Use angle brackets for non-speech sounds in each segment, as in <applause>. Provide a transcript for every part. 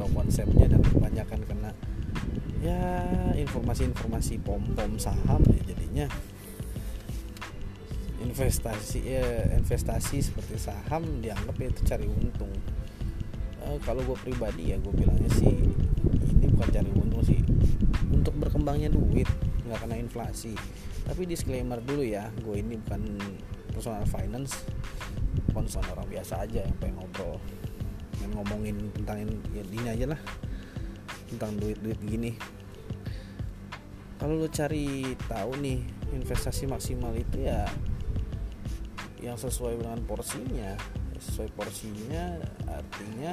tahu konsepnya dan kebanyakan kena ya informasi-informasi pom-pom saham ya jadinya. Investasi ya investasi seperti saham dianggap ya itu cari untung. Uh, kalau gue pribadi ya gue bilangnya sih ini bukan cari untung sih untuk berkembangnya duit nggak kena inflasi. Tapi disclaimer dulu ya gue ini bukan personal finance concern orang biasa aja yang pengen ngobrol pengen ngomongin tentang ini, ya, ini aja lah. Tentang duit-duit gini. Kalau lo cari tahu nih investasi maksimal itu ya yang sesuai dengan porsinya. Sesuai porsinya artinya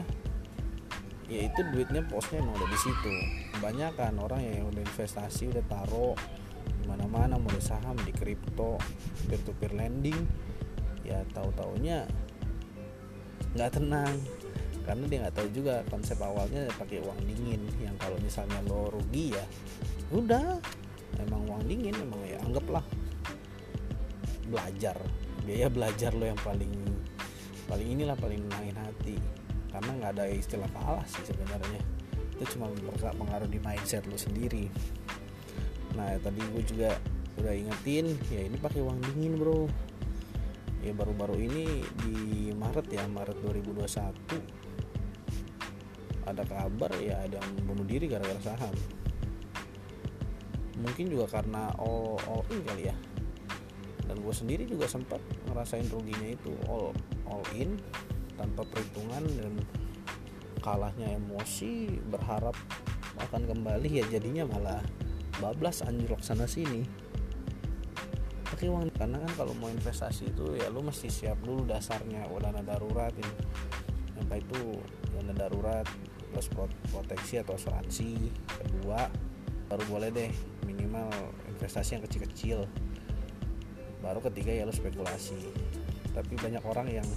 yaitu duitnya posnya emang udah di situ. Kebanyakan orang yang udah investasi udah taruh mana-mana mulai saham di kripto peer to peer lending ya tahu taunya nggak tenang karena dia nggak tahu juga konsep awalnya pakai uang dingin. Yang kalau misalnya lo rugi ya udah. Emang uang dingin emang ya anggaplah. Belajar. Biaya belajar lo yang paling paling inilah paling menangin hati. Karena nggak ada istilah kalah sih sebenarnya. Itu cuma pengaruh di mindset lo sendiri. Nah tadi gue juga udah ingetin ya ini pakai uang dingin bro. Ya baru-baru ini di Maret ya Maret 2021 ada kabar ya ada yang bunuh diri gara-gara saham. Mungkin juga karena all, all in kali ya. Dan gue sendiri juga sempat ngerasain ruginya itu all all in tanpa perhitungan dan kalahnya emosi berharap akan kembali ya jadinya malah bablas anjlok sana sini. Pakai uang karena kan kalau mau investasi itu ya lu mesti siap dulu dasarnya oh, dana darurat ini. Apa itu dana darurat plus proteksi atau asuransi kedua baru boleh deh minimal investasi yang kecil-kecil. Baru ketiga ya lo spekulasi. Tapi banyak orang yang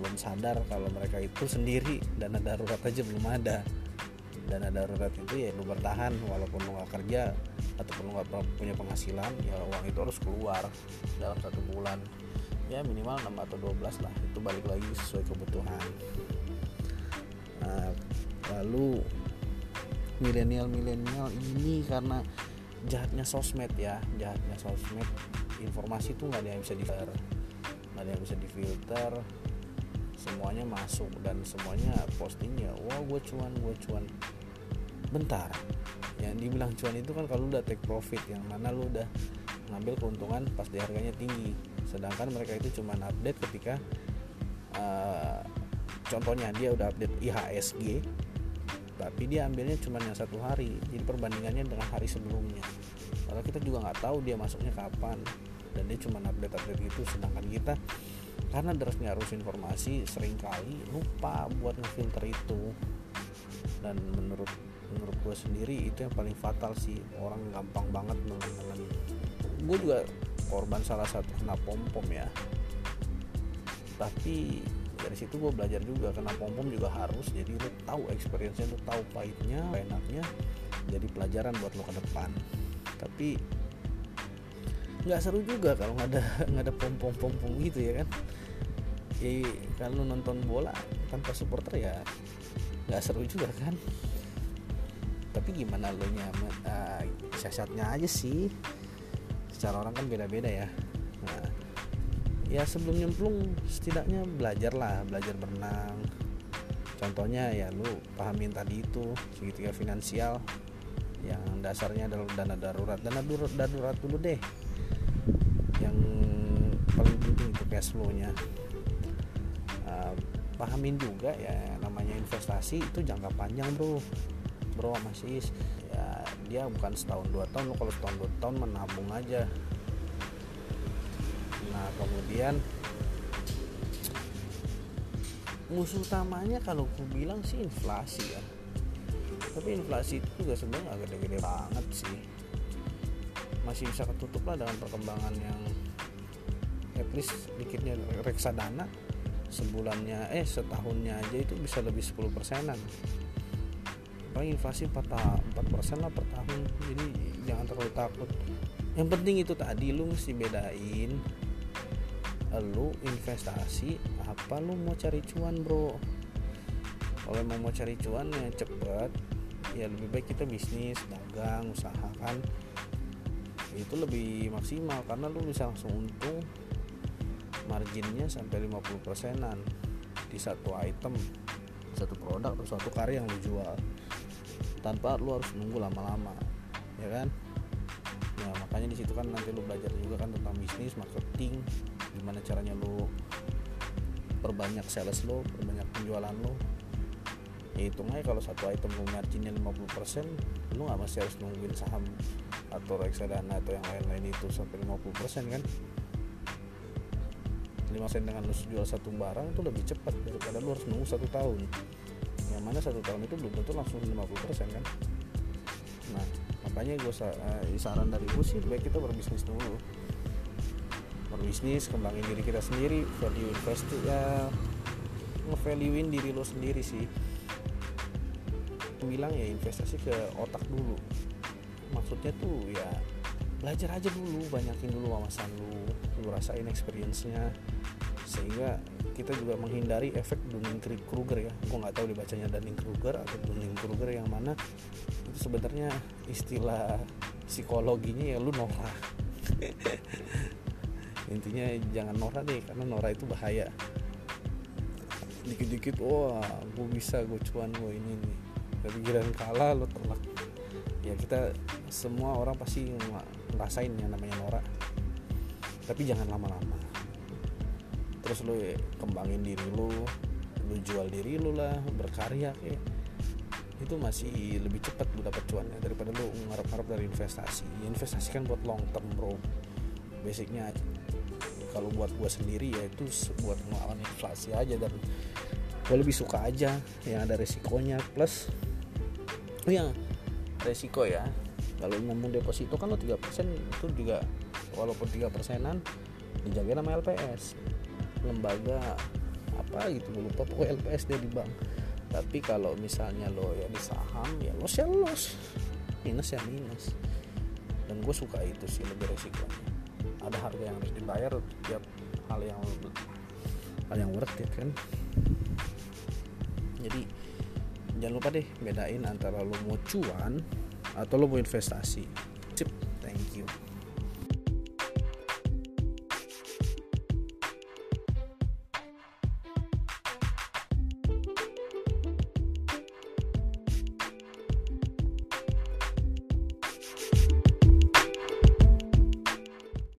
belum sadar kalau mereka itu sendiri dana darurat aja belum ada. Dana darurat itu ya lu bertahan walaupun lu gak kerja ataupun lu gak punya penghasilan ya uang itu harus keluar dalam satu bulan. Ya minimal 6 atau 12 lah itu balik lagi sesuai kebutuhan nah, lalu milenial-milenial ini karena jahatnya sosmed ya jahatnya sosmed informasi tuh nggak ada yang bisa di nggak ada yang bisa difilter semuanya masuk dan semuanya postingnya wah gue cuan gue cuan. Bentar yang dibilang cuan itu kan kalau udah take profit yang mana lu udah ngambil keuntungan pas di harganya tinggi. Sedangkan mereka itu cuma update ketika uh, contohnya dia udah update IHSG tapi dia ambilnya cuma yang satu hari. Jadi perbandingannya dengan hari sebelumnya. Karena kita juga nggak tahu dia masuknya kapan. Dan dia cuma update update gitu. Sedangkan kita karena derasnya arus informasi sering kali lupa buat ngefilter itu. Dan menurut menurut gue sendiri itu yang paling fatal sih. Orang gampang banget dengan gue juga korban salah satu kena pom pom ya. Tapi dari situ gue belajar juga kena pom pom juga harus jadi lo tahu experience-nya lo tahu pahitnya enaknya jadi pelajaran buat lo ke depan. Tapi nggak seru juga kalau nggak ada <laughs> nggak ada pom pom pom pom gitu ya kan? Ya kalau nonton bola tanpa supporter ya nggak seru juga kan? Tapi gimana lo nyaman uh, siasatnya aja sih. Secara orang kan beda-beda ya. Nah ya sebelum nyemplung setidaknya belajar lah belajar berenang. Contohnya ya lu pahamin tadi itu segitiga finansial yang dasarnya adalah dana darurat. Dana darurat, darurat dulu deh. Yang paling penting itu cash flow nya uh, pahamin juga ya namanya investasi itu jangka panjang bro. Bro masih ya dia bukan setahun dua tahun. Lo kalau setahun dua tahun menabung aja kemudian musuh utamanya kalau aku bilang sih inflasi ya. Tapi inflasi itu juga sebenarnya agak gede-gede banget sih. Masih bisa ketutup lah dengan perkembangan yang at least dikitnya reksadana sebulannya eh setahunnya aja itu bisa lebih 10 persenan. Paling inflasi 4, 4 persen lah per tahun. Jadi jangan terlalu takut. Yang penting itu tadi lu mesti bedain lu investasi apa lu mau cari cuan bro? Kalau emang mau cari cuan ya cepet. Ya lebih baik kita bisnis dagang usahakan itu lebih maksimal karena lu bisa langsung untung marginnya sampai 50 persenan di satu item satu produk atau suatu karya yang lu jual tanpa lu harus nunggu lama-lama ya kan ya makanya di situ kan nanti lu belajar juga kan tentang bisnis marketing gimana caranya lu perbanyak sales lo perbanyak penjualan lo ya hitung aja kalau satu item lo marginnya 50% lo nggak masih harus nungguin saham atau reksadana atau yang lain-lain itu sampai 50% kan? 5 sen dengan lo jual satu barang itu lebih cepat daripada lo harus nunggu satu tahun. Yang mana satu tahun itu belum tentu langsung 50% kan? nah makanya gue eh, saran dari gue sih baik kita berbisnis dulu. Berbisnis kembangin diri kita sendiri value invest ya ngevaluein diri lo sendiri sih. Bilang ya investasi ke otak dulu. Maksudnya tuh ya belajar aja dulu banyakin dulu wawasan lu lu rasain experience-nya. Sehingga kita juga menghindari efek Dunning Kruger ya. Gue nggak tahu dibacanya Dunning Kruger atau Dunning Kruger yang mana. Itu sebenarnya istilah psikologinya ya lu norak <laughs> intinya jangan norak deh karena norak itu bahaya. Dikit-dikit wah gue bisa gue cuan gue ini nih tapi giliran kalah lo telak ya kita semua orang pasti ngerasain yang namanya norak tapi jangan lama-lama terus ya, kembangin diri lo lo jual diri lo lah berkarya kayak itu masih lebih cepat lo dapat cuannya daripada lo ngarep-ngarep dari investasi. Investasi kan buat long term bro. Basicnya kalau buat gue sendiri ya itu buat melawan inflasi aja dan gue lebih suka aja yang ada resikonya. Plus oh ya resiko ya. Kalau ngomong deposito kan lo 3% itu juga walaupun 3 persenan dijaga nama LPS lembaga apa gitu gue lupa pokoknya LPS dia di bank. Tapi kalau misalnya lo ya di saham ya lo ya los minus ya minus. Dan gue suka itu sih lebih resikonya. Ada harga yang harus dibayar tiap hal yang hal yang worth it kan? Jadi jangan lupa deh bedain antara lo mau cuan atau lo mau investasi. Sip thank you